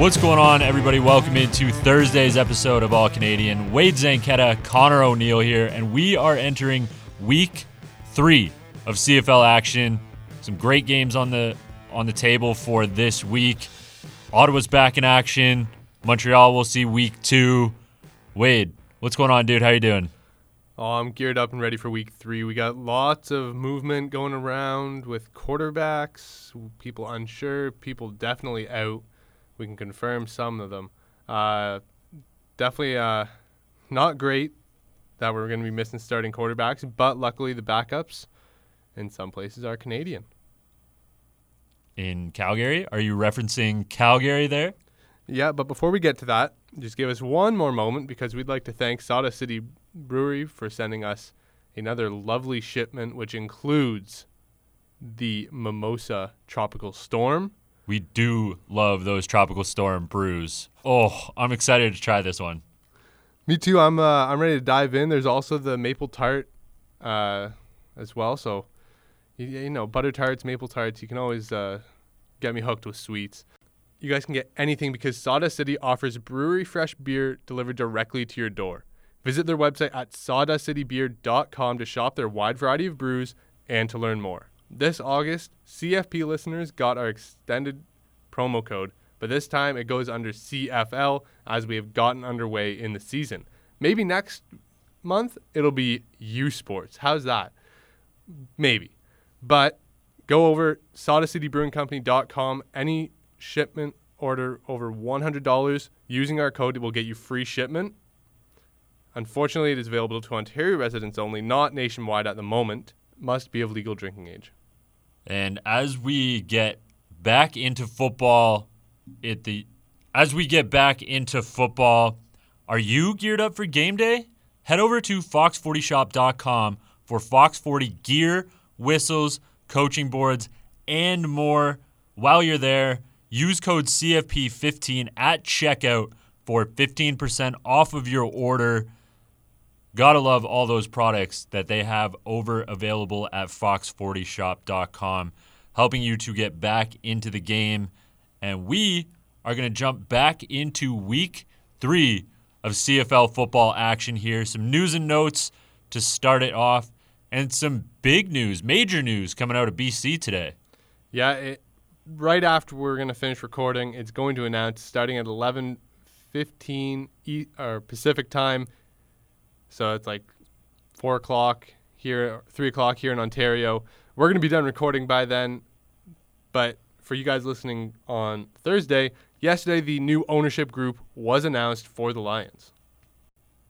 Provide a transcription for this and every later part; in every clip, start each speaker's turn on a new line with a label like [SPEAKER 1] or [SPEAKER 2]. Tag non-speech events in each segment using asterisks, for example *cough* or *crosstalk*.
[SPEAKER 1] What's going on, everybody? Welcome into Thursday's episode of All Canadian. Wade Zanketta, Connor O'Neill here, and we are entering week three of CFL action. Some great games on the on the table for this week. Ottawa's back in action. Montreal will see week two. Wade, what's going on, dude? How you doing?
[SPEAKER 2] Oh, I'm geared up and ready for week three. We got lots of movement going around with quarterbacks, people unsure, people definitely out. We can confirm some of them. Uh, definitely uh, not great that we're going to be missing starting quarterbacks, but luckily the backups in some places are Canadian.
[SPEAKER 1] In Calgary? Are you referencing Calgary there?
[SPEAKER 2] Yeah, but before we get to that, just give us one more moment because we'd like to thank Sawdust City Brewery for sending us another lovely shipment, which includes the Mimosa Tropical Storm
[SPEAKER 1] we do love those tropical storm brews. Oh, I'm excited to try this one.
[SPEAKER 2] Me too. I'm uh, I'm ready to dive in. There's also the maple tart uh, as well. So you, you, know, butter tarts, maple tarts. You can always uh, get me hooked with sweets. You guys can get anything because Sawdust City offers brewery fresh beer delivered directly to your door. Visit their website at sawdustcitybeer.com to shop their wide variety of brews and to learn more. This August, CFP listeners got our extended promo code, but this time it goes under CFL as we have gotten underway in the season. Maybe next month it'll be U Sports. How's that? Maybe. But go over sawdustcitybrewingcompany.com. Any shipment order over $100 using our code will get you free shipment. Unfortunately, it is available to Ontario residents only, not nationwide at the moment. Must be of legal drinking age.
[SPEAKER 1] And as we get back into football, at the as we get back into football, are you geared up for game day? Head over to fox40shop.com for Fox 40 gear, whistles, coaching boards, and more. While you're there, use code CFP15 at checkout for 15% off of your order. Gotta love all those products that they have over available at fox40shop.com, helping you to get back into the game. And we are going to jump back into week three of CFL football action here. Some news and notes to start it off, and some big news, major news coming out of BC today.
[SPEAKER 2] Yeah, it, right after we're going to finish recording, it's going to announce starting at 11:15 e- or Pacific time so it's like four o'clock here, three o'clock here in Ontario. We're going to be done recording by then. But for you guys listening on Thursday, yesterday the new ownership group was announced for the Lions.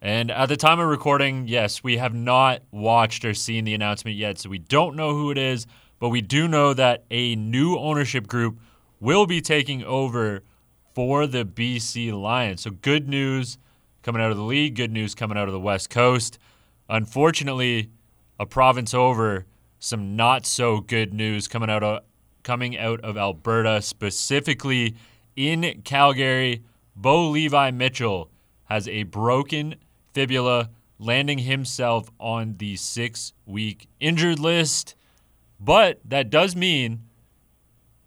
[SPEAKER 1] And at the time of recording, yes, we have not watched or seen the announcement yet, so we don't know who it is, but we do know that a new ownership group will be taking over for the BC Lions. So good news coming out of the league, good news coming out of the West Coast. Unfortunately, a province over, some not so good news coming out of coming out of Alberta, specifically in Calgary. Bo Levi Mitchell has a broken fibula, landing himself on the six week injured list. But that does mean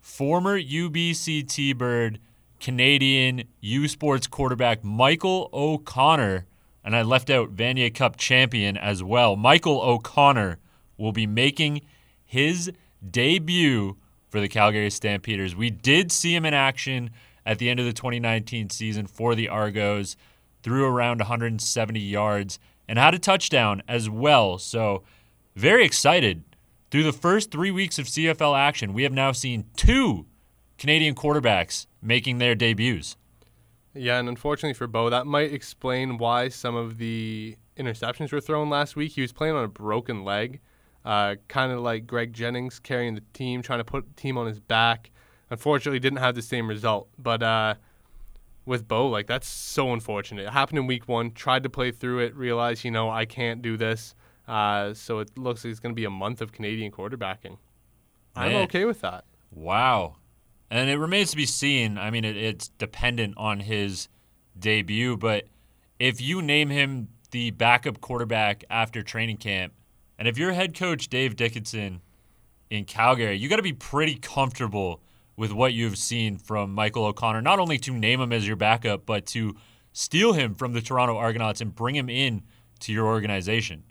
[SPEAKER 1] former UBC T Bird Canadian U Sports quarterback Michael O'Connor, and I left out Vanier Cup champion as well. Michael O'Connor will be making his debut for the Calgary Stampeders. We did see him in action at the end of the 2019 season for the Argos, threw around 170 yards and had a touchdown as well. So, very excited. Through the first three weeks of CFL action, we have now seen two Canadian quarterbacks making their debuts.
[SPEAKER 2] Yeah, and unfortunately for Bo, that might explain why some of the interceptions were thrown last week. He was playing on a broken leg, uh, kind of like Greg Jennings carrying the team, trying to put the team on his back. Unfortunately, didn't have the same result. But uh, with Bo, like that's so unfortunate. It happened in week one. Tried to play through it, realized you know I can't do this. Uh, so it looks like it's going to be a month of Canadian quarterbacking. Man. I'm okay with that.
[SPEAKER 1] Wow. And it remains to be seen. I mean, it, it's dependent on his debut, but if you name him the backup quarterback after training camp, and if you're head coach Dave Dickenson in Calgary, you got to be pretty comfortable with what you've seen from Michael O'Connor, not only to name him as your backup, but to steal him from the Toronto Argonauts and bring him in to your organization.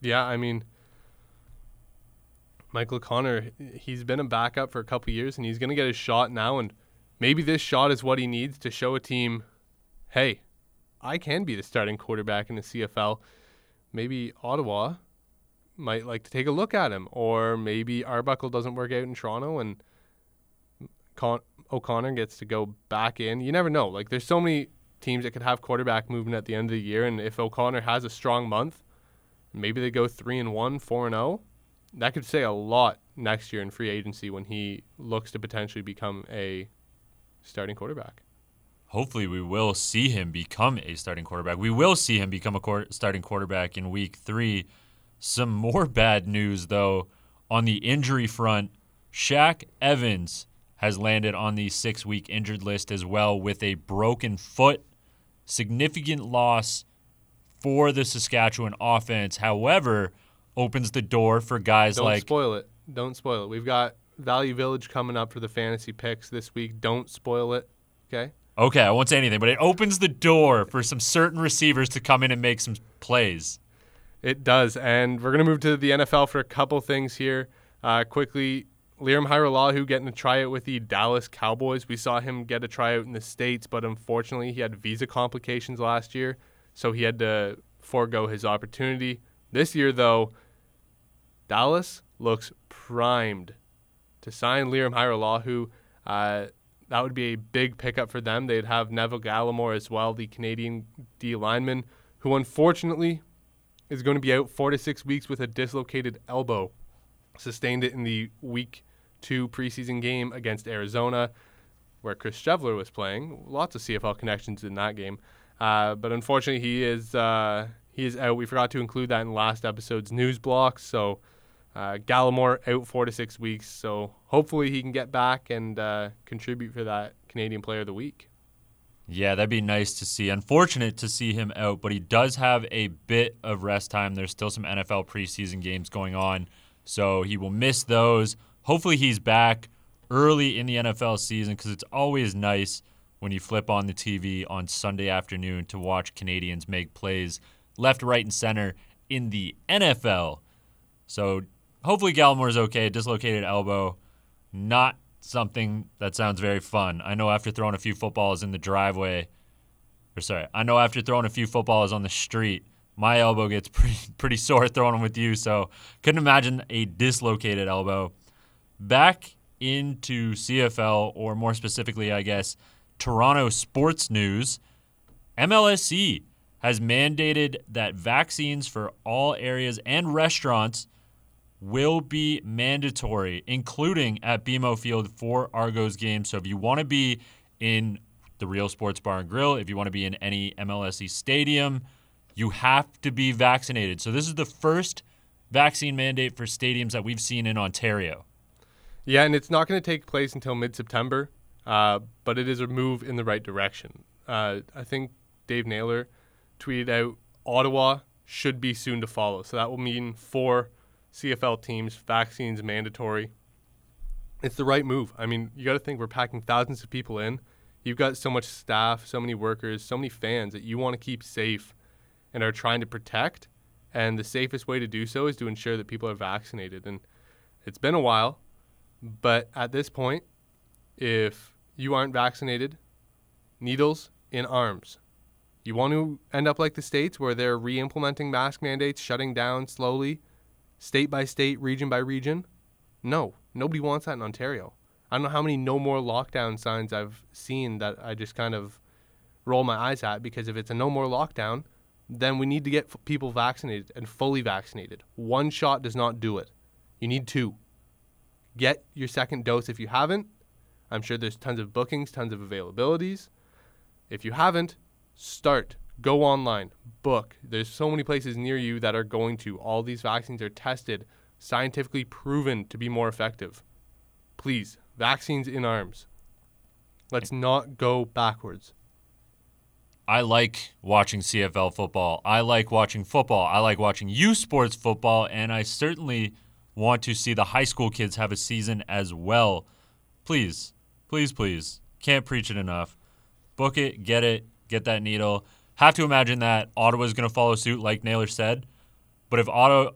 [SPEAKER 2] Yeah, I mean, Michael O'Connor, he's been a backup for a couple years, and he's going to get his shot now. And maybe this shot is what he needs to show a team, hey, I can be the starting quarterback in the CFL. Maybe Ottawa might like to take a look at him, or maybe Arbuckle doesn't work out in Toronto and Con- O'Connor gets to go back in. You never know. Like, there's so many teams that could have quarterback movement at the end of the year, and if O'Connor has a strong month, maybe they go three and one, four and zero. Oh. That could say a lot next year in free agency when he looks to potentially become a starting quarterback
[SPEAKER 1] hopefully we will see him become a starting quarterback. We will see him become a starting quarterback in week three. Some more *laughs* bad news, though, on the injury front. Shaq Evans has landed on the six week injured list as well with a broken foot. Significant loss for the Saskatchewan offense. However, opens the door for guys
[SPEAKER 2] Don't
[SPEAKER 1] like.
[SPEAKER 2] Don't spoil it. Don't spoil it. We've got Value Village coming up for the fantasy picks this week. Don't spoil it. Okay?
[SPEAKER 1] Okay, I won't say anything, but it opens the door for some certain receivers to come in and make some plays.
[SPEAKER 2] It does, and we're gonna move to the NFL for a couple things here. Uh, quickly, Lirim Hajrullahu getting a tryout with the Dallas Cowboys. We saw him get a tryout in the states, but unfortunately, he had visa complications last year, so he had to forego his opportunity. This year, though, Dallas looks primed to sign Lirim Hajrullahu. Uh, that would be a big pickup for them. They'd have Neville Gallimore as well, the Canadian D lineman, who unfortunately is going to be out four to six weeks with a dislocated elbow. Sustained it in the week two preseason game against Arizona, where Chris Streveler was playing. Lots of CFL connections in that game. Uh, but unfortunately, he is uh, he is out. We forgot to include that in last episode's news block. So uh, Gallimore out four to six weeks, so hopefully he can get back and uh, contribute for that Canadian Player of the Week.
[SPEAKER 1] Yeah, that'd be nice to see. Unfortunate to see him out, but he does have a bit of rest time. There's still some NFL preseason games going on, so he will miss those. Hopefully, he's back early in the NFL season because it's always nice when you flip on the TV on Sunday afternoon to watch Canadians make plays left, right, and center in the NFL. So hopefully Gallimore's okay. Dislocated elbow, not something that sounds very fun. I know after throwing a few footballs in the driveway, or sorry, I know after throwing a few footballs on the street, my elbow gets *laughs* pretty pretty sore throwing them with you. So couldn't imagine a dislocated elbow. Back into CFL, or more specifically, I guess, Toronto sports news. MLSE has mandated that vaccines for all areas and restaurants will be mandatory, including at BMO Field for Argos games. So if you want to be in the Real Sports Bar and Grill, if you want to be in any MLSE stadium, you have to be vaccinated. So this is the first vaccine mandate for stadiums that we've seen in Ontario.
[SPEAKER 2] Yeah, and it's not going to take place until mid September, uh, but it is a move in the right direction. Uh, I think Dave Naylor tweeted out Ottawa should be soon to follow. So that will mean four CFL teams, vaccines mandatory. It's the right move. I mean, you got to think we're packing thousands of people in. You've got so much staff, so many workers, so many fans that you want to keep safe and are trying to protect. And the safest way to do so is to ensure that people are vaccinated. And it's been a while, but at this point, if you aren't vaccinated, needles in arms. You want to end up like the states where they're re implementing mask mandates, shutting down slowly state by state, region by region? No, nobody wants that in Ontario. I don't know how many no more lockdown signs I've seen that I just kind of roll my eyes at because if it's a no more lockdown, then we need to get f- people vaccinated and fully vaccinated. One shot does not do it. You need two. Get your second dose if you haven't. I'm sure there's tons of bookings, tons of availabilities. If you haven't, start go online, book. There's so many places near you that are going to. All these vaccines are tested, scientifically proven to be more effective. Please, vaccines in arms. Let's not go backwards.
[SPEAKER 1] I like watching CFL football. I like watching football. I like watching U Sports football, and I certainly want to see the high school kids have a season as well. please, please, please, can't preach it enough. Book it, get it, get that needle. Have to imagine that Ottawa is going to follow suit, like Naylor said. But if Ottawa,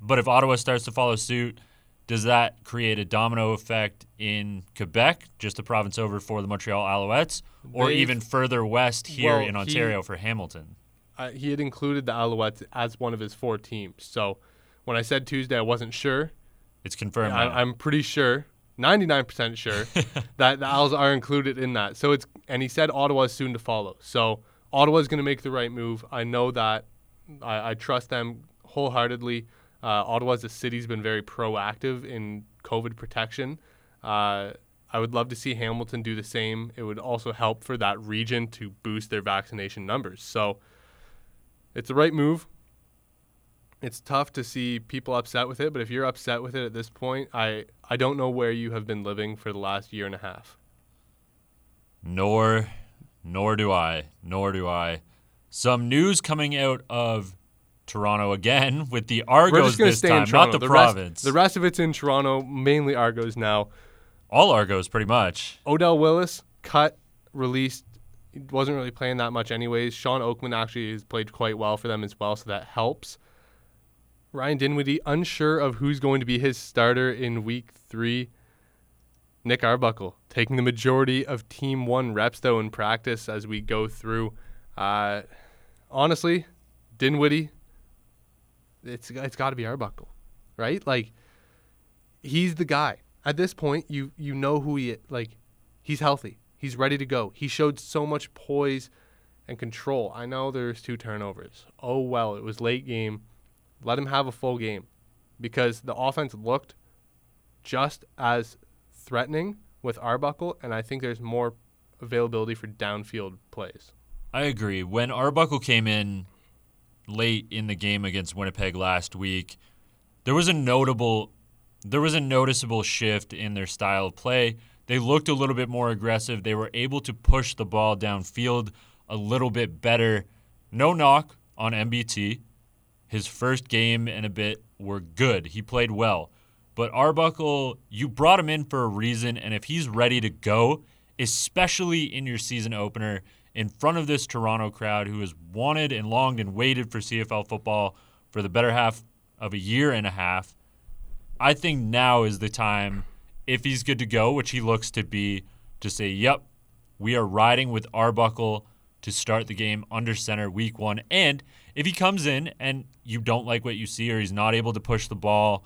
[SPEAKER 1] but if Ottawa starts to follow suit, does that create a domino effect in Quebec, just the province over for the Montreal Alouettes, or
[SPEAKER 2] They've-
[SPEAKER 1] even further west here
[SPEAKER 2] Well,
[SPEAKER 1] in
[SPEAKER 2] he-
[SPEAKER 1] Ontario for Hamilton?
[SPEAKER 2] uh, he had included the Alouettes as one of his four teams. So when I said Tuesday, I wasn't sure.
[SPEAKER 1] It's confirmed.
[SPEAKER 2] I, I'm pretty sure, 99% sure, *laughs* that the Owls are included in that. So it's and he said Ottawa is soon to follow. So Ottawa's going to make the right move. I know that. I, I trust them wholeheartedly. Uh, Ottawa as a city's been very proactive in COVID protection. Uh, I would love to see Hamilton do the same. It would also help for that region to boost their vaccination numbers. So it's the right move. It's tough to see people upset with it, but if you're upset with it at this point, I I don't know where you have been living for the last year and a half.
[SPEAKER 1] Nor, nor do I. Nor do I. Some news coming out of Toronto again *laughs* with the
[SPEAKER 2] We're
[SPEAKER 1] Argos
[SPEAKER 2] just
[SPEAKER 1] this
[SPEAKER 2] stay
[SPEAKER 1] time,
[SPEAKER 2] in Toronto.
[SPEAKER 1] not the,
[SPEAKER 2] the
[SPEAKER 1] province.
[SPEAKER 2] Rest, the rest of it's in Toronto, mainly Argos now.
[SPEAKER 1] All Argos, pretty much.
[SPEAKER 2] Odell Willis cut, released. He wasn't really playing that much anyways. Shawn Oakman actually has played quite well for them as well, so that helps. Ryan Dinwiddie unsure of who's going to be his starter in week three. Nick Arbuckle taking the majority of team one reps though in practice as we go through. Uh, honestly, Dinwiddie, it's it's got to be Arbuckle, right? Like he's the guy. At this point, you you know who he like. He's healthy. He's ready to go. He showed so much poise and control. I know there's two turnovers. Oh well, it was late game. Let him have a full game because the offense looked just as threatening with Arbuckle, and I think there's more availability for downfield plays.
[SPEAKER 1] I agree. When Arbuckle came in late in the game against Winnipeg last week, there was a notable there was a noticeable shift in their style of play. They looked a little bit more aggressive. They were able to push the ball downfield a little bit better. No knock on MBT. His first game and a bit were good. He played well. But Arbuckle, you brought him in for a reason, and if he's ready to go, especially in your season opener, in front of this Toronto crowd who has wanted and longed and waited for CFL football for the better half of a year and a half, I think now is the time, if he's good to go, which he looks to be, to say, yep, we are riding with Arbuckle to start the game under center week one. And if he comes in and you don't like what you see or he's not able to push the ball,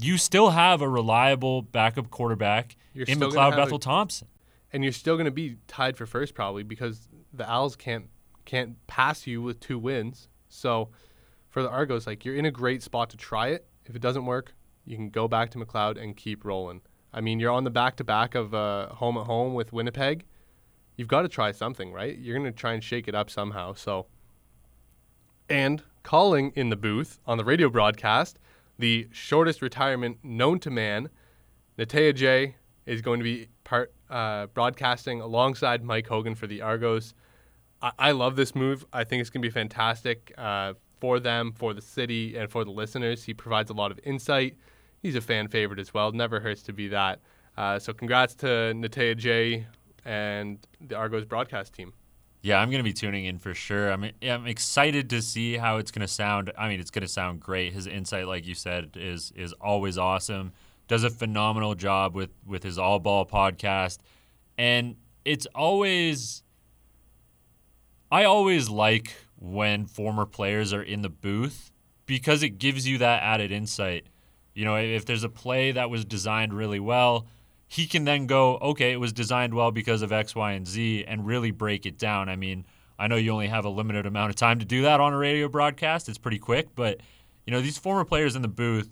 [SPEAKER 1] you still have a reliable backup quarterback
[SPEAKER 2] You're
[SPEAKER 1] in McLeod
[SPEAKER 2] have a-
[SPEAKER 1] Bethel Thompson.
[SPEAKER 2] and you're still going to be tied for first probably because the Owls can't can't pass you with two wins. So for the Argos, like you're in a great spot to try it. If it doesn't work, you can go back to McLeod and keep rolling. I mean, you're on the back to back of uh, home at home with Winnipeg. You've got to try something, right? You're going to try and shake it up somehow. So, and calling in the booth on the radio broadcast, the shortest retirement known to man, Natea J is going to be part uh, broadcasting alongside Mike Hogan for the Argos. I, I love this move. I think it's going to be fantastic uh, for them, for the city, and for the listeners. He provides a lot of insight. He's a fan favorite as well. Never hurts to be that. Uh, so congrats to Natea J and the Argos broadcast team.
[SPEAKER 1] Yeah, I'm going to be tuning in for sure. I'm I'm excited to see how it's going to sound. I mean, it's going to sound great. His insight, like you said, is is always awesome. Does a phenomenal job with with his All Ball podcast, and it's always. I always like when former players are in the booth because it gives you that added insight. You know, if there's a play that was designed really well, he can then go, okay, it was designed well because of X, Y, and Z, and really break it down. I mean, I know you only have a limited amount of time to do that on a radio broadcast. It's pretty quick, but you know, these former players in the booth,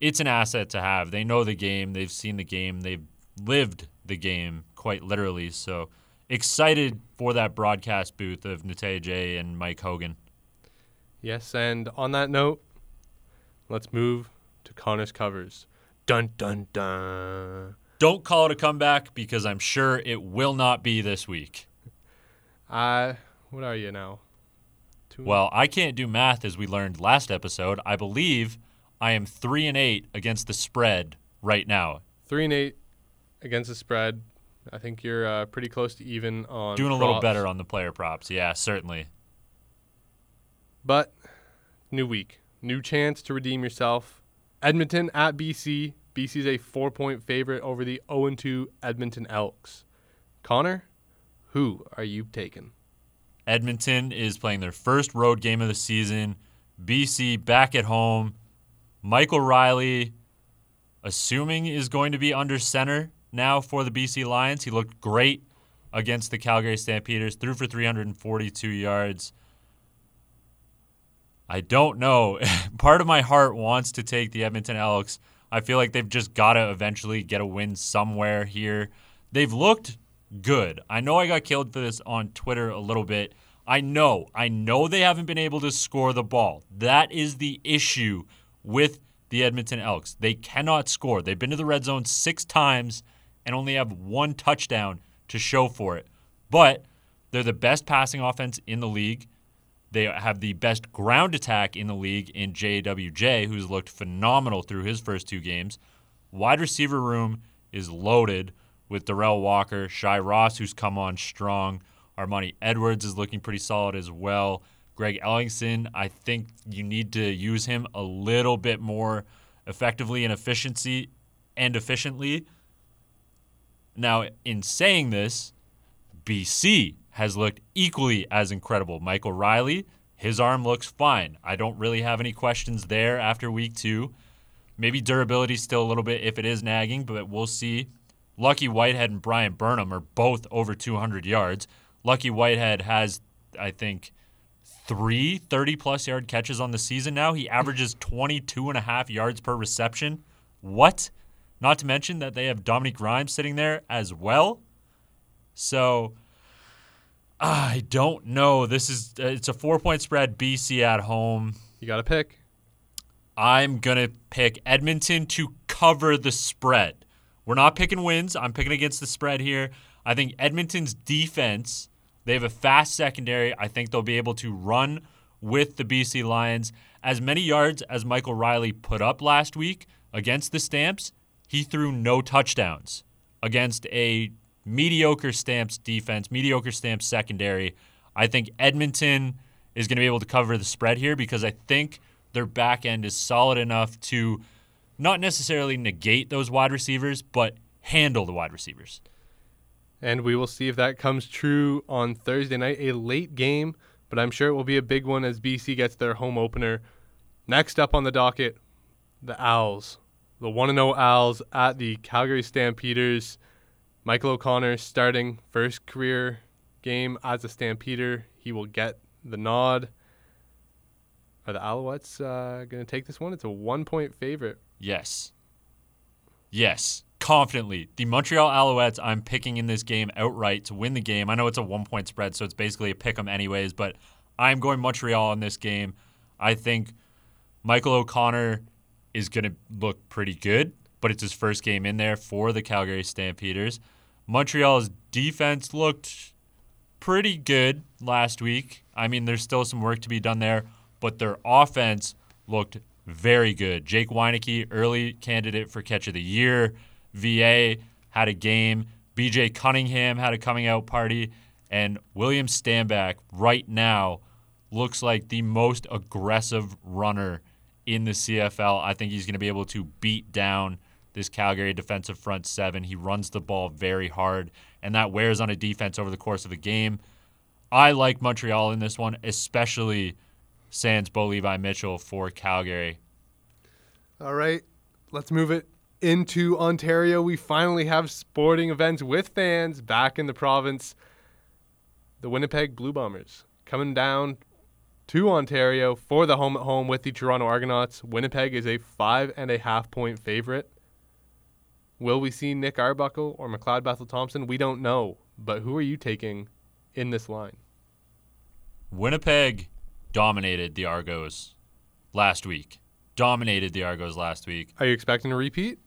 [SPEAKER 1] it's an asset to have. They know the game, they've seen the game, they've lived the game quite literally. So excited for that broadcast booth of Natea J and Mike Hogan.
[SPEAKER 2] Yes, and on that note, let's move to Connor's covers. Dun dun dun.
[SPEAKER 1] Don't call it a comeback because I'm sure it will not be this week.
[SPEAKER 2] Uh, what are you now? Two
[SPEAKER 1] Well, I can't do math as we learned last episode. I believe I am 3 and 8 against the spread right now.
[SPEAKER 2] three and eight against the spread. I think you're uh, pretty close to even on
[SPEAKER 1] Doing a little better on the player props. Yeah, certainly.
[SPEAKER 2] But new week, new chance to redeem yourself. Edmonton at BC. BC's a four-point favorite over the 0-2 Edmonton Elks. Connor, who are you taking?
[SPEAKER 1] Edmonton is playing their first road game of the season. BC back at home. Michael Reilly, assuming, is going to be under center now for the BC Lions. He looked great against the Calgary Stampeders, threw for 342 yards. I don't know. *laughs* Part of my heart wants to take the Edmonton Elks. I feel like they've just got to eventually get a win somewhere here. They've looked good. I know I got killed for this on Twitter a little bit. I know. I know they haven't been able to score the ball. That is the issue with the Edmonton Elks. They cannot score. They've been to the red zone six times and only have one touchdown to show for it. But they're the best passing offense in the league. They have the best ground attack in the league in JWJ, who's looked phenomenal through his first two games. Wide receiver room is loaded with Derel Walker, Shai Ross, who's come on strong. Armani Edwards is looking pretty solid as well. Greg Ellingson, I think you need to use him a little bit more effectively and efficiency and efficiently. Now, in saying this, BC has looked equally as incredible. Michael Reilly, his arm looks fine. I don't really have any questions there after week two. Maybe durability still a little bit if it is nagging, but we'll see. Lucky Whitehead and Bryan Burnham are both over 200 yards. Lucky Whitehead has, I think, three 30 plus yard catches on the season now. He averages 22 and a half yards per reception. What? Not to mention that they have Dominique Rhymes sitting there as well. So I don't know. This is uh, it's a four point spread. BC at home.
[SPEAKER 2] You got to pick.
[SPEAKER 1] I'm gonna pick Edmonton to cover the spread. We're not picking wins. I'm picking against the spread here. I think Edmonton's defense. They have a fast secondary. I think they'll be able to run with the BC Lions. As many yards as Michael Reilly put up last week against the Stamps, he threw no touchdowns against a mediocre Stamps defense, mediocre Stamps secondary. I think Edmonton is going to be able to cover the spread here because I think their back end is solid enough to not necessarily negate those wide receivers, but handle the wide receivers.
[SPEAKER 2] And we will see if that comes true on Thursday night, a late game, but I'm sure it will be a big one as BC gets their home opener. Next up on the docket, the Owls. The 1 0 Owls at the Calgary Stampeders. Michael O'Connor starting first career game as a Stampeder. He will get the nod. Are the Alouettes uh, going to take this one? It's a one point favorite.
[SPEAKER 1] Yes. Yes. Confidently. The Montreal Alouettes, I'm picking in this game outright to win the game. I know it's a one point spread, so it's basically a pick 'em anyways, but I'm going Montreal in this game. I think Michael O'Connor is going to look pretty good, but it's his first game in there for the Calgary Stampeders. Montreal's defense looked pretty good last week. I mean, there's still some work to be done there, but their offense looked very good. Jake Wieneke, early candidate for catch of the year. VA had a game. BJ Cunningham had a coming out party. And William Stanback right now looks like the most aggressive runner in the CFL. I think he's going to be able to beat down this Calgary defensive front seven. He runs the ball very hard, and that wears on a defense over the course of a game. I like Montreal in this one, especially Sans Bo Levi Mitchell for Calgary.
[SPEAKER 2] All right, let's move it into Ontario. We finally have sporting events with fans back in the province. The Winnipeg Blue Bombers coming down to Ontario for the home at home with the Toronto Argonauts. Winnipeg is a five and a half point favorite. Will we see Nick Arbuckle or McLeod Bethel Thompson? We don't know. But who are you taking in this line?
[SPEAKER 1] Winnipeg dominated the Argos last week. Dominated the Argos last week.
[SPEAKER 2] Are you expecting a repeat?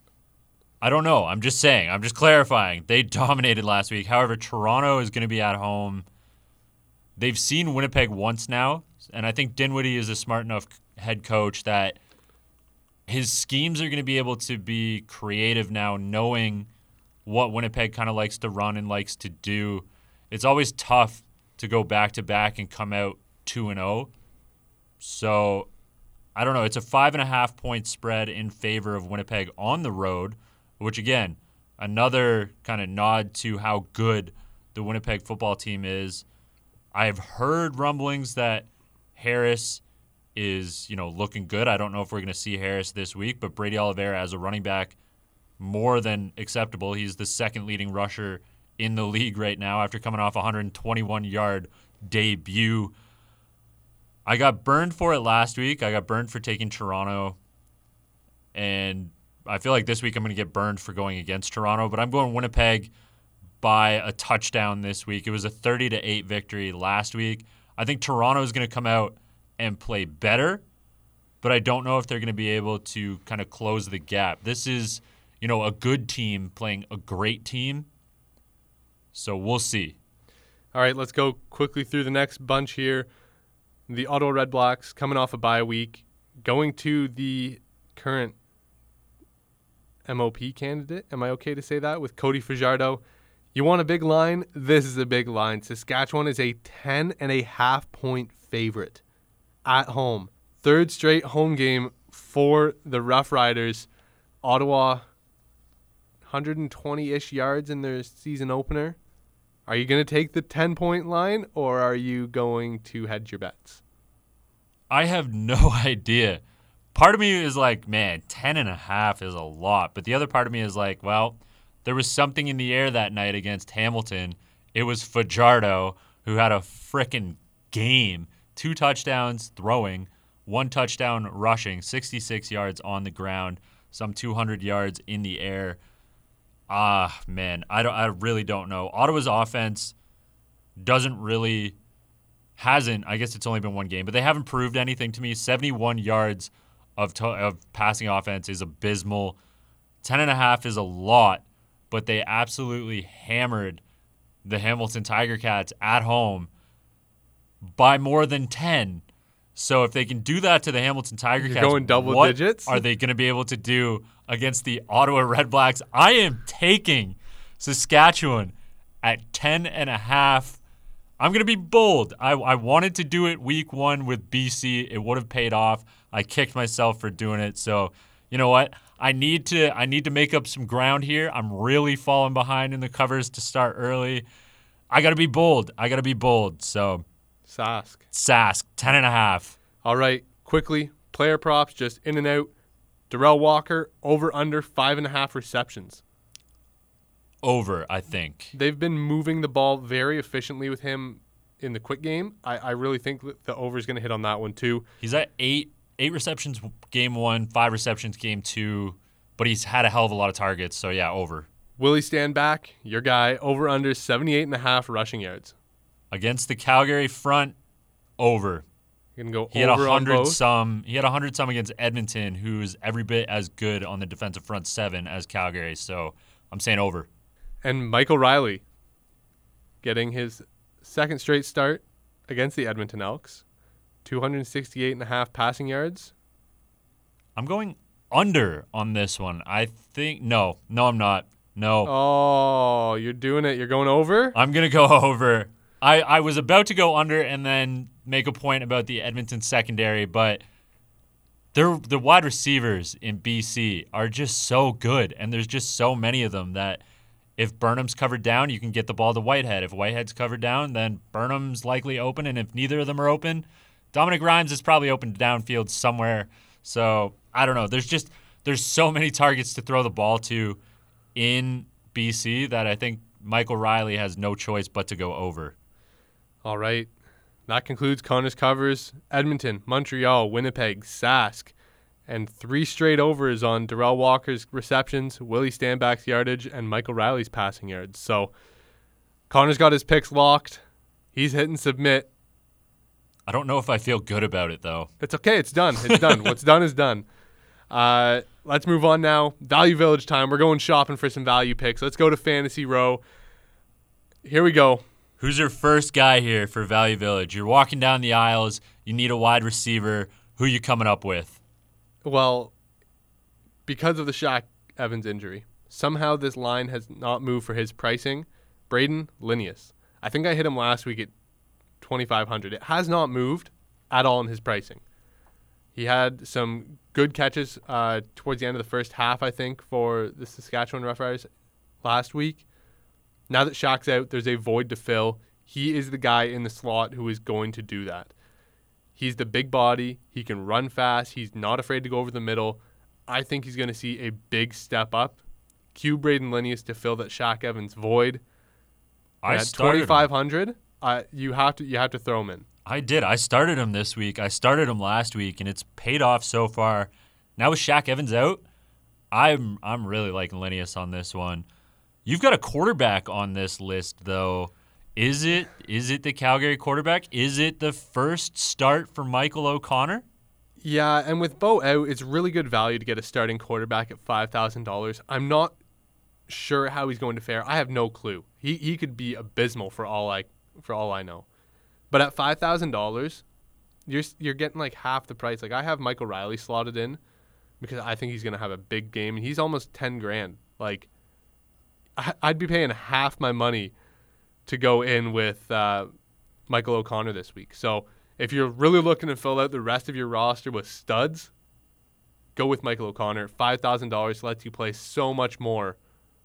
[SPEAKER 1] I don't know. I'm just saying. I'm just clarifying. They *laughs* dominated last week. However, Toronto is going to be at home. They've seen Winnipeg once now, and I think Dinwiddie is a smart enough head coach that his schemes are going to be able to be creative now, knowing what Winnipeg kind of likes to run and likes to do. It's always tough to go back to back and come out 2 and 0. So I don't know. It's a five and a half point spread in favor of Winnipeg on the road, which again, another kind of nod to how good the Winnipeg football team is. I've heard rumblings that Harris is, you know, looking good. I don't know if we're going to see Harris this week, but Brady Oliveira as a running back, more than acceptable. He's the second leading rusher in the league right now after coming off a 121 yard debut. I got burned for it last week. I got burned for taking Toronto. And I feel like this week I'm going to get burned for going against Toronto, but I'm going Winnipeg by a touchdown this week. It was a 30 to 8 victory last week. I think Toronto is going to come out and play better, but I don't know if they're going to be able to kind of close the gap. This is, you know, a good team playing a great team. So we'll see.
[SPEAKER 2] All right, let's go quickly through the next bunch here. The Ottawa Red Blacks coming off a bye week, going to the current MOP candidate. Am I okay to say that with Cody Fajardo? You want a big line? This is a big line. Saskatchewan is a 10 and a half point favorite at home. Third straight home game for the Rough Riders. Ottawa 120-ish yards in their season opener. Are you going to take the 10 point line or are you going to hedge your bets?
[SPEAKER 1] I have *laughs* no idea. Part of me is like, man, 10 and a half is a lot. But the other part of me is like, well, there was something in the air that night against Hamilton. It was Fajardo who had a freaking game. Two touchdowns throwing, one touchdown rushing, 66 yards on the ground, some 200 yards in the air. Ah, man, I don't I really don't know. Ottawa's offense doesn't really hasn't, I guess it's only been one game, but they haven't proved anything to me. 71 yards of to- of passing offense is abysmal. 10 and a half is a lot but they absolutely hammered the Hamilton Tiger Cats at home by more than 10. So if they can do that to the Hamilton Tiger
[SPEAKER 2] You're
[SPEAKER 1] Cats,
[SPEAKER 2] going double
[SPEAKER 1] what
[SPEAKER 2] digits?
[SPEAKER 1] are they going to be able to do against the Ottawa Red Blacks? I am taking Saskatchewan at 10 and a half. I'm going to be bold. I, I wanted to do it week one with BC. It would have paid off. I kicked myself for doing it. So, you know what? I need to I need to make up some ground here. I'm really falling behind in the covers to start early. I got to be bold. I got to be bold. So,
[SPEAKER 2] Sask.
[SPEAKER 1] Sask, 10 and a half.
[SPEAKER 2] All right, quickly, player props just in and out. Derel Walker over under five and a half receptions.
[SPEAKER 1] Over, I think.
[SPEAKER 2] They've been moving the ball very efficiently with him in the quick game. I, I really think that the over is going to hit on that one too.
[SPEAKER 1] He's at eight eight receptions game one, five receptions game two, but he's had a hell of a lot of targets. So yeah, over.
[SPEAKER 2] Willie Stanback, your guy, over under 78 and a half rushing yards.
[SPEAKER 1] Against the Calgary front, over.
[SPEAKER 2] You can go
[SPEAKER 1] He had a hundred some. He had a hundred some against Edmonton, who's every bit as good on the defensive front seven as Calgary. So I'm saying over.
[SPEAKER 2] And Michael Reilly getting his second straight start against the Edmonton Elks. 268 and a half passing yards.
[SPEAKER 1] I'm going under on this one. I think no, no, I'm not. No,
[SPEAKER 2] Oh, you're doing it. You're going over?
[SPEAKER 1] I'm gonna go *laughs* over. I, I was about to go under and then make a point about the Edmonton secondary, but they're the wide receivers in BC are just so good, and there's just so many of them that if Burnham's covered down, you can get the ball to Whitehead. If Whitehead's covered down, then Burnham's likely open, and if neither of them are open, Dominique Rhymes is probably open downfield somewhere. So I don't know. There's just there's so many targets to throw the ball to in BC that I think Michael Reilly has no choice but to go over.
[SPEAKER 2] All right. That concludes Connor's covers. Edmonton, Montreal, Winnipeg, Sask, and three straight overs on Derel Walker's receptions, Willie Stanback's yardage, and Michael Reilly's passing yards. So Connor's got his picks locked. He's hitting submit.
[SPEAKER 1] I don't know if I feel good about it though.
[SPEAKER 2] It's okay. It's done. It's done. What's done is done. Uh, let's move on now. Value Village time. We're going shopping for some value picks. Let's go to Fantasy Row. Here we go.
[SPEAKER 1] Who's your first guy here for Value Village? You're walking down the aisles. You need a wide receiver. Who are you coming up with?
[SPEAKER 2] Well, because of the Shaq Evans injury, Somehow this line has not moved for his pricing. Brayden Lenius. I think I hit him last week at 2500. It has not moved at all in his pricing. He had some good catches uh, towards the end of the first half, I think, for the Saskatchewan Roughriders last week. Now that Shaq's out, there's a void to fill. He is the guy in the slot who is going to do that. He's the big body. He can run fast. He's not afraid to go over the middle. I think he's going to see a big step up. Cue Brayden Lenius to fill that Shaq Evans void.
[SPEAKER 1] I
[SPEAKER 2] at 2500 uh, you have to you have to throw him in.
[SPEAKER 1] I did. I started him this week. I started him last week, and it's paid off so far. Now with Shaq Evans out, I'm I'm really liking Lenius on this one. You've got a quarterback on this list though. Is it is it the Calgary quarterback? Is it the first start for Michael O'Connor?
[SPEAKER 2] Yeah, and with Bo out, it's really good value to get a starting quarterback at five thousand dollars. I'm not sure how he's going to fare. I have no clue. He he could be abysmal for all I for all I know. But at five thousand dollars, you're you're getting like half the price. Like I have Michael Reilly slotted in because I think he's gonna have a big game, and he's almost ten grand. Like I'd be paying half my money to go in with uh, Michael O'Connor this week. So if you're really looking to fill out the rest of your roster with studs, go with Michael O'Connor. Five thousand dollars lets you play so much more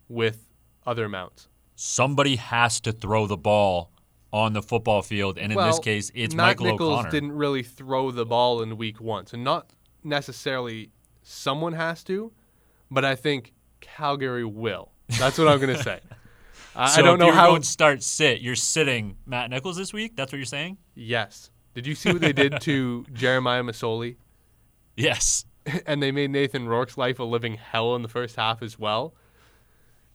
[SPEAKER 2] with other amounts.
[SPEAKER 1] Somebody has to throw the ball on the football field, and in this case, it's
[SPEAKER 2] Matt
[SPEAKER 1] Michael
[SPEAKER 2] Nichols
[SPEAKER 1] O'Connor.
[SPEAKER 2] didn't really throw the ball in week one, so not necessarily someone has to, but I think Calgary will. That's what I'm gonna say. *laughs* I,
[SPEAKER 1] so
[SPEAKER 2] I don't know
[SPEAKER 1] you're
[SPEAKER 2] how.
[SPEAKER 1] going start sit. You're sitting Matt Nichols this week. That's what you're saying?
[SPEAKER 2] yes. Did you see what they did to *laughs* Jeremiah Masoli?
[SPEAKER 1] Yes. *laughs*
[SPEAKER 2] and they made Nathan Rourke's life a living hell in the first half as well.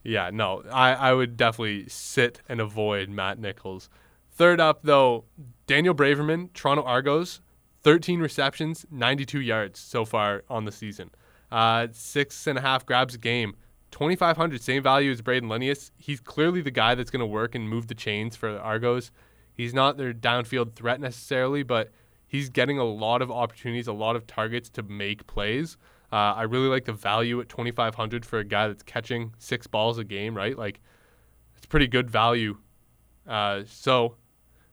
[SPEAKER 2] Yeah, no, I, I would definitely sit and avoid Matt Nichols. Third up, though, Daniel Braverman, Toronto Argos, 13 receptions, 92 yards so far on the season. Uh, six and a half grabs a game. 2,500, same value as Brayden Lenius. He's clearly the guy that's going to work and move the chains for Argos. He's not their downfield threat necessarily, but he's getting a lot of opportunities, a lot of targets to make plays. Uh, I really like the value at 2,500 for a guy that's catching six balls a game, right? Like, it's pretty good value. Uh, so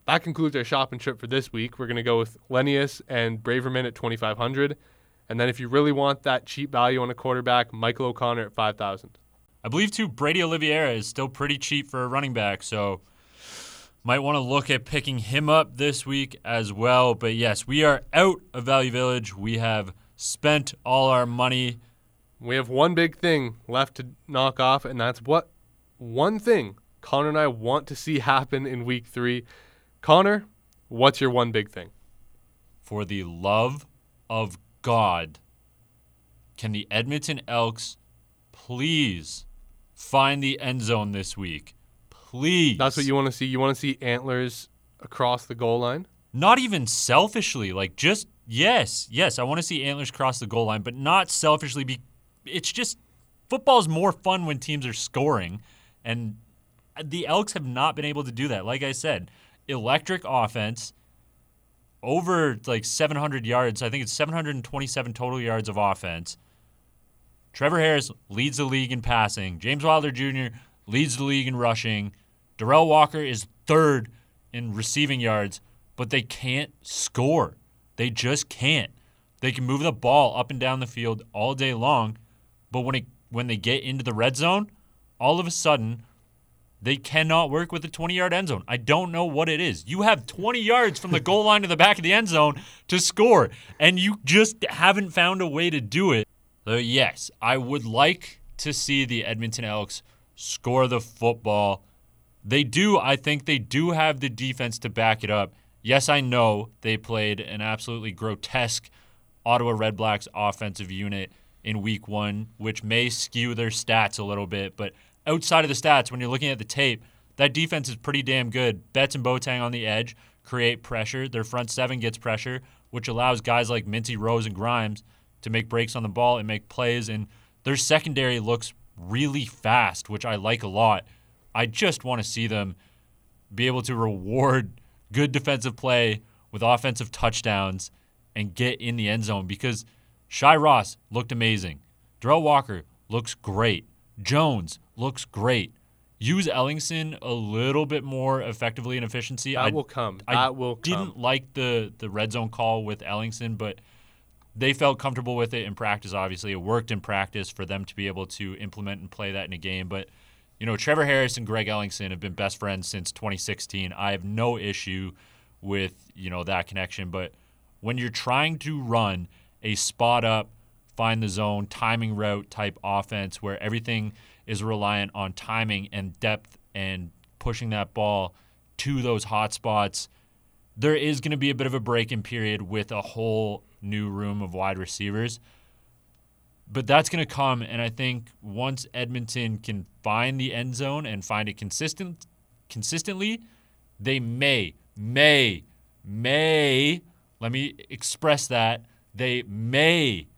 [SPEAKER 2] that concludes our shopping trip for this week. We're going to go with Lenius and Braverman at 2,500. And then if you really want that cheap value on a quarterback, Michael O'Connor at 5,000.
[SPEAKER 1] I believe too Brady Oliveira is still pretty cheap for a running back, so might want to look at picking him up this week as well. But yes, we are out of Value Village. We have spent all our money.
[SPEAKER 2] We have one big thing left to knock off, and that's what one thing Connor and I want to see happen in week three. Connor, what's your one big thing?
[SPEAKER 1] For the love of God, can the Edmonton Elks please find the end zone this week? Please.
[SPEAKER 2] That's what you want to see. You want to see antlers across the goal line?
[SPEAKER 1] not even selfishly, like just yes, yes, I want to see antlers cross the goal line, but not selfishly. Be it's just football's more fun when teams are scoring, and the Elks have not been able to do that. Like I said, electric offense, over like 700 yards. I think it's 727 total yards of offense. Trevor Harris leads the league in passing. James Wilder Jr. leads the league in rushing. Derel Walker is third in receiving yards, but they can't score. They just can't. They can move the ball up and down the field all day long, but when it when they get into the red zone, all of a sudden they cannot work with the 20 yard end zone. I don't know what it is. You have 20 yards from the *laughs* goal line to the back of the end zone to score, and you just haven't found a way to do it. So, yes, I would like to see the Edmonton Elks score the football. They do, I think they do have the defense to back it up. Yes, I know they played an absolutely grotesque Ottawa Red Blacks offensive unit in week one, which may skew their stats a little bit. But outside of the stats, when you're looking at the tape, that defense is pretty damn good. Betts and Boateng on the edge create pressure. Their front seven gets pressure, which allows guys like Mincy, Rose, and Grymes to make breaks on the ball and make plays. And their secondary looks really fast, which I like a lot. I just want to see them be able to reward good defensive play with offensive touchdowns and get in the end zone because Shai Ross looked amazing. Derel Walker looks great. Jones looks great. Use Ellingson a little bit more effectively and efficiency.
[SPEAKER 2] That
[SPEAKER 1] I,
[SPEAKER 2] will come.
[SPEAKER 1] I
[SPEAKER 2] will come.
[SPEAKER 1] didn't like the the red zone call with Ellingson, but they felt comfortable with it in practice. Obviously, it worked in practice for them to be able to implement and play that in a game. But you know, Trevor Harris and Greg Ellingson have been best friends since 2016. I have no issue with you know that connection. But when you're trying to run a spot up, find the zone, timing route type offense where everything is reliant on timing and depth and pushing that ball to those hot spots, there is going to be a bit of a break in period with a whole new room of wide receivers. But that's going to come, and I think once Edmonton can find the end zone and find it consistent, consistently, they may, may, may. Let me express that they may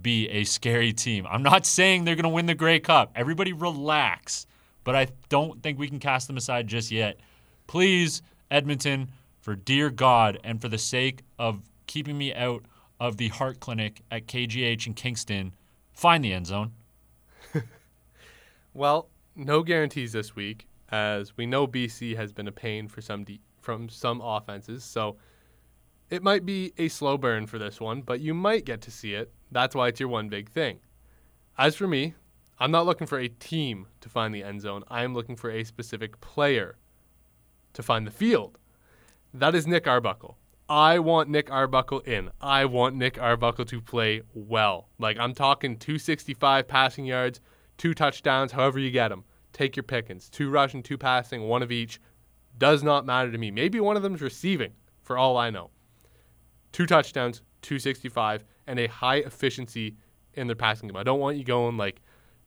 [SPEAKER 1] be a scary team. I'm not saying they're going to win the Grey Cup. Everybody relax. But I don't think we can cast them aside just yet. Please, Edmonton, for dear God and for the sake of keeping me out of the heart clinic at KGH in Kingston, find the end zone. *laughs*
[SPEAKER 2] Well, no guarantees this week, as we know BC has been a pain for some de- from some offenses. So it might be a slow burn for this one, but you might get to see it. That's why it's your one big thing. As for me, I'm not looking for a team to find the end zone. I am looking for a specific player to find the field. That is Nick Arbuckle. I want Nick Arbuckle in. I want Nick Arbuckle to play well. Like I'm talking 265 passing yards, two touchdowns, however you get them. Take your pickings. Two rushing, two passing, one of each. Does not matter to me. Maybe one of them's receiving, for all I know. Two touchdowns, 265, and a high efficiency in their passing game. I don't want you going like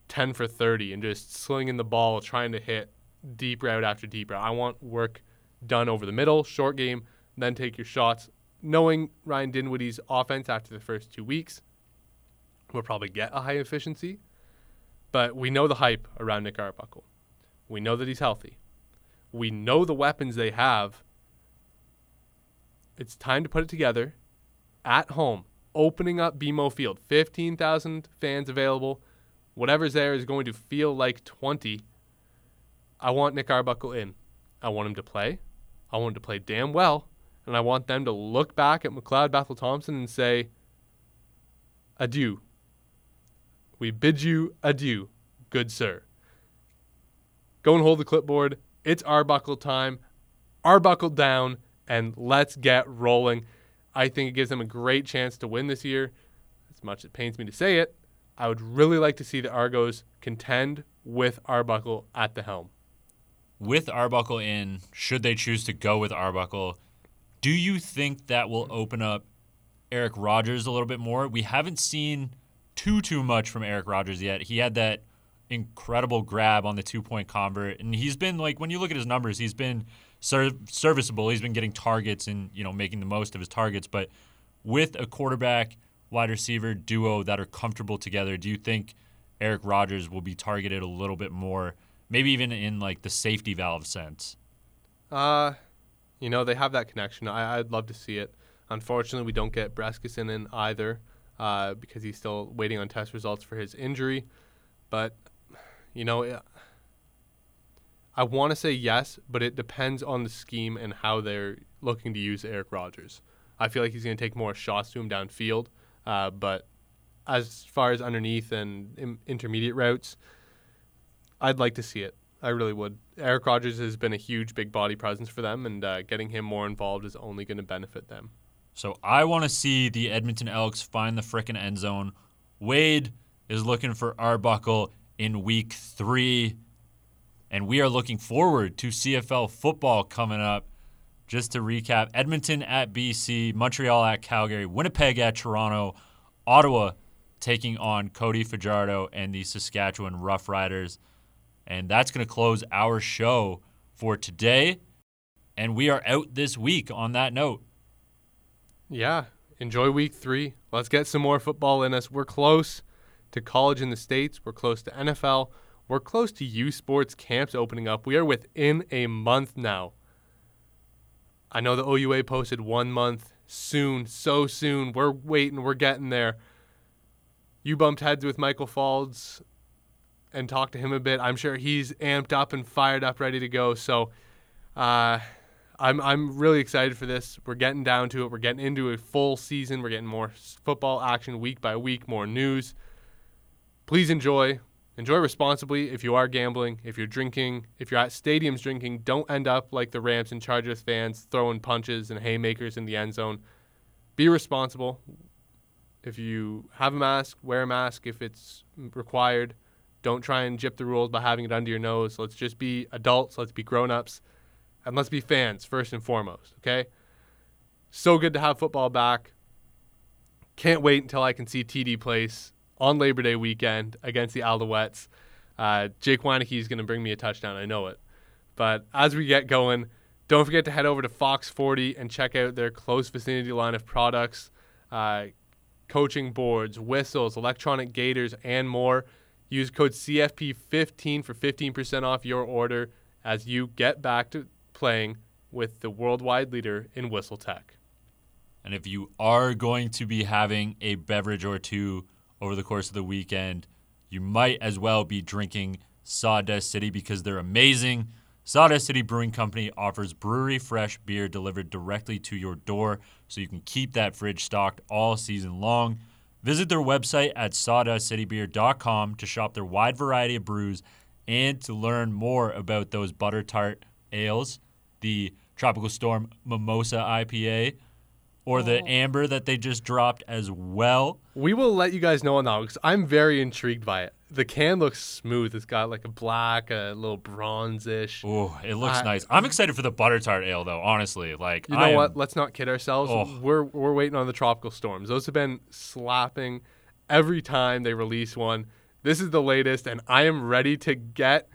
[SPEAKER 2] 10 for 30 and just slinging the ball, trying to hit deep route after deep route. I want work done over the middle, short game, then take your shots. Knowing Ryan Dinwiddie's offense after the first two weeks, we'll probably get a high efficiency. But we know the hype around Nick Arbuckle. We know that he's healthy. We know the weapons they have. It's time to put it together at home, opening up BMO Field. 15,000 fans available. Whatever's there is going to feel like 20. I want Nick Arbuckle in. I want him to play. I want him to play damn well. And I want them to look back at McLeod Bethel Thompson and say, adieu. We bid you adieu, good sir. Go and hold the clipboard. It's Arbuckle time. Arbuckle down, and let's get rolling. I think it gives them a great chance to win this year. As much as it pains me to say it, I would really like to see the Argos contend with Arbuckle at the helm.
[SPEAKER 1] With Arbuckle in, should they choose to go with Arbuckle, do you think that will open up Eric Rogers a little bit more? We haven't seen too too much from Eric Rogers yet. He had that incredible grab on the two point convert, and he's been like when you look at his numbers, he's been ser- serviceable. He's been getting targets and you know making the most of his targets. But with a quarterback wide receiver duo that are comfortable together, do you think Eric Rogers will be targeted a little bit more? Maybe even in like the safety valve sense.
[SPEAKER 2] Uh, you know, they have that connection. I, I'd love to see it. Unfortunately, we don't get Breskison in either uh, because he's still waiting on test results for his injury. But, you know, I want to say yes, but it depends on the scheme and how they're looking to use Eric Rogers. I feel like he's going to take more shots to him downfield. Uh, but as far as underneath and in, intermediate routes, I'd like to see it. I really would. Eric Rogers has been a huge big body presence for them, and uh, getting him more involved is only going to benefit them.
[SPEAKER 1] So I want to see the Edmonton Elks find the frickin' end zone. Wade is looking for Arbuckle in week three. And we are looking forward to CFL football coming up. Just to recap Edmonton at BC, Montreal at Calgary, Winnipeg at Toronto, Ottawa taking on Cody Fajardo and the Saskatchewan Roughriders. And that's going to close our show for today. And we are out this week on that note.
[SPEAKER 2] Yeah, enjoy week three. Let's get some more football in us. We're close to college in the States, we're close to NFL, we're close to U Sports camps opening up. We are within a month now. I know the OUA posted one month soon, so soon. We're waiting, we're getting there. You bumped heads with Michael Faulds and talked to him a bit. I'm sure he's amped up and fired up, ready to go. So, uh, I'm I'm really excited for this. We're getting down to it. We're getting into a full season. We're getting more football action week by week, more news. Please enjoy. Enjoy responsibly if you are gambling, if you're drinking, if you're at stadiums drinking, don't end up like the Rams and Chargers fans throwing punches and haymakers in the end zone. Be responsible. If you have a mask, wear a mask if it's required. Don't try and jip the rules by having it under your nose. Let's just be adults, let's be grown-ups, and let's be fans first and foremost, okay? So good to have football back. Can't wait until I can see TD Place on Labor Day weekend against the Alouettes. Uh, Jake Wieneke is going to bring me a touchdown. I know it. But as we get going, don't forget to head over to Fox 40 and check out their close vicinity line of products, uh, coaching boards, whistles, electronic gaiters, and more. Use code CFP15 for 15% off your order as you get back to playing with the worldwide leader in whistle tech.
[SPEAKER 1] And if you are going to be having a beverage or two over the course of the weekend, you might as well be drinking Sawdust City because they're amazing. Sawdust City Brewing Company offers brewery fresh beer delivered directly to your door so you can keep that fridge stocked all season long. Visit their website at sawdustcitybeer.com to shop their wide variety of brews and to learn more about those butter tart ales, the Tropical Storm Mimosa IPA, or the
[SPEAKER 2] Oh.
[SPEAKER 1] amber that they just dropped as well.
[SPEAKER 2] We will let you guys know on that because I'm very intrigued by it. The can looks smooth. It's got like a black, a little bronzish.
[SPEAKER 1] Oh, it looks
[SPEAKER 2] I-
[SPEAKER 1] nice. I'm excited for the butter tart ale though. Honestly, like
[SPEAKER 2] You know
[SPEAKER 1] am-
[SPEAKER 2] what? Let's not kid ourselves.
[SPEAKER 1] Oh.
[SPEAKER 2] We're we're waiting on the tropical storms. Those have been slapping every time they release one. This is the latest, and I am ready to get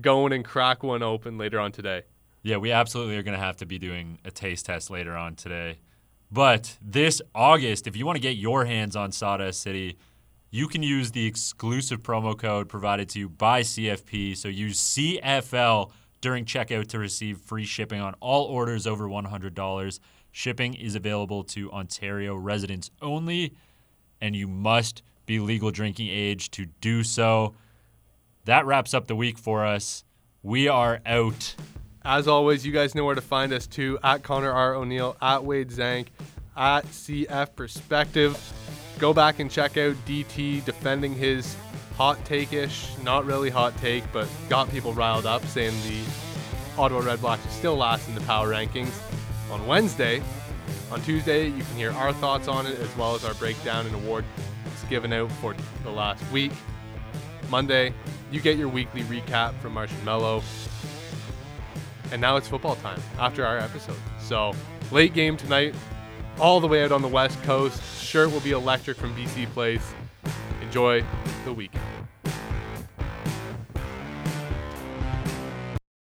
[SPEAKER 2] going and crack one open later on today.
[SPEAKER 1] Yeah, we absolutely are going to have to be doing a taste test later on today. But this August, if you want to get your hands on Sawdust City, you can use the exclusive promo code provided to you by CFP. So use CFL during checkout to receive free shipping on all orders over $100. Shipping is available to Ontario residents only, and you must be legal drinking age to do so. That wraps up the week for us. We are out.
[SPEAKER 2] As always, you guys know where to find us too at Connor R. O'Neill, at Wade Zank, at CF Perspective. Go back and check out DT defending his hot take ish, not really hot take, but got people riled up saying the Ottawa Red Blacks are still last in the power rankings. On Wednesday, on Tuesday, you can hear our thoughts on it as well as our breakdown and awards given out for the last week. Monday, you get your weekly recap from Martian Mello. And now it's football time after our episode. So, late game tonight, all the way out on the West Coast. Sure, will be electric from BC Place. Enjoy the weekend.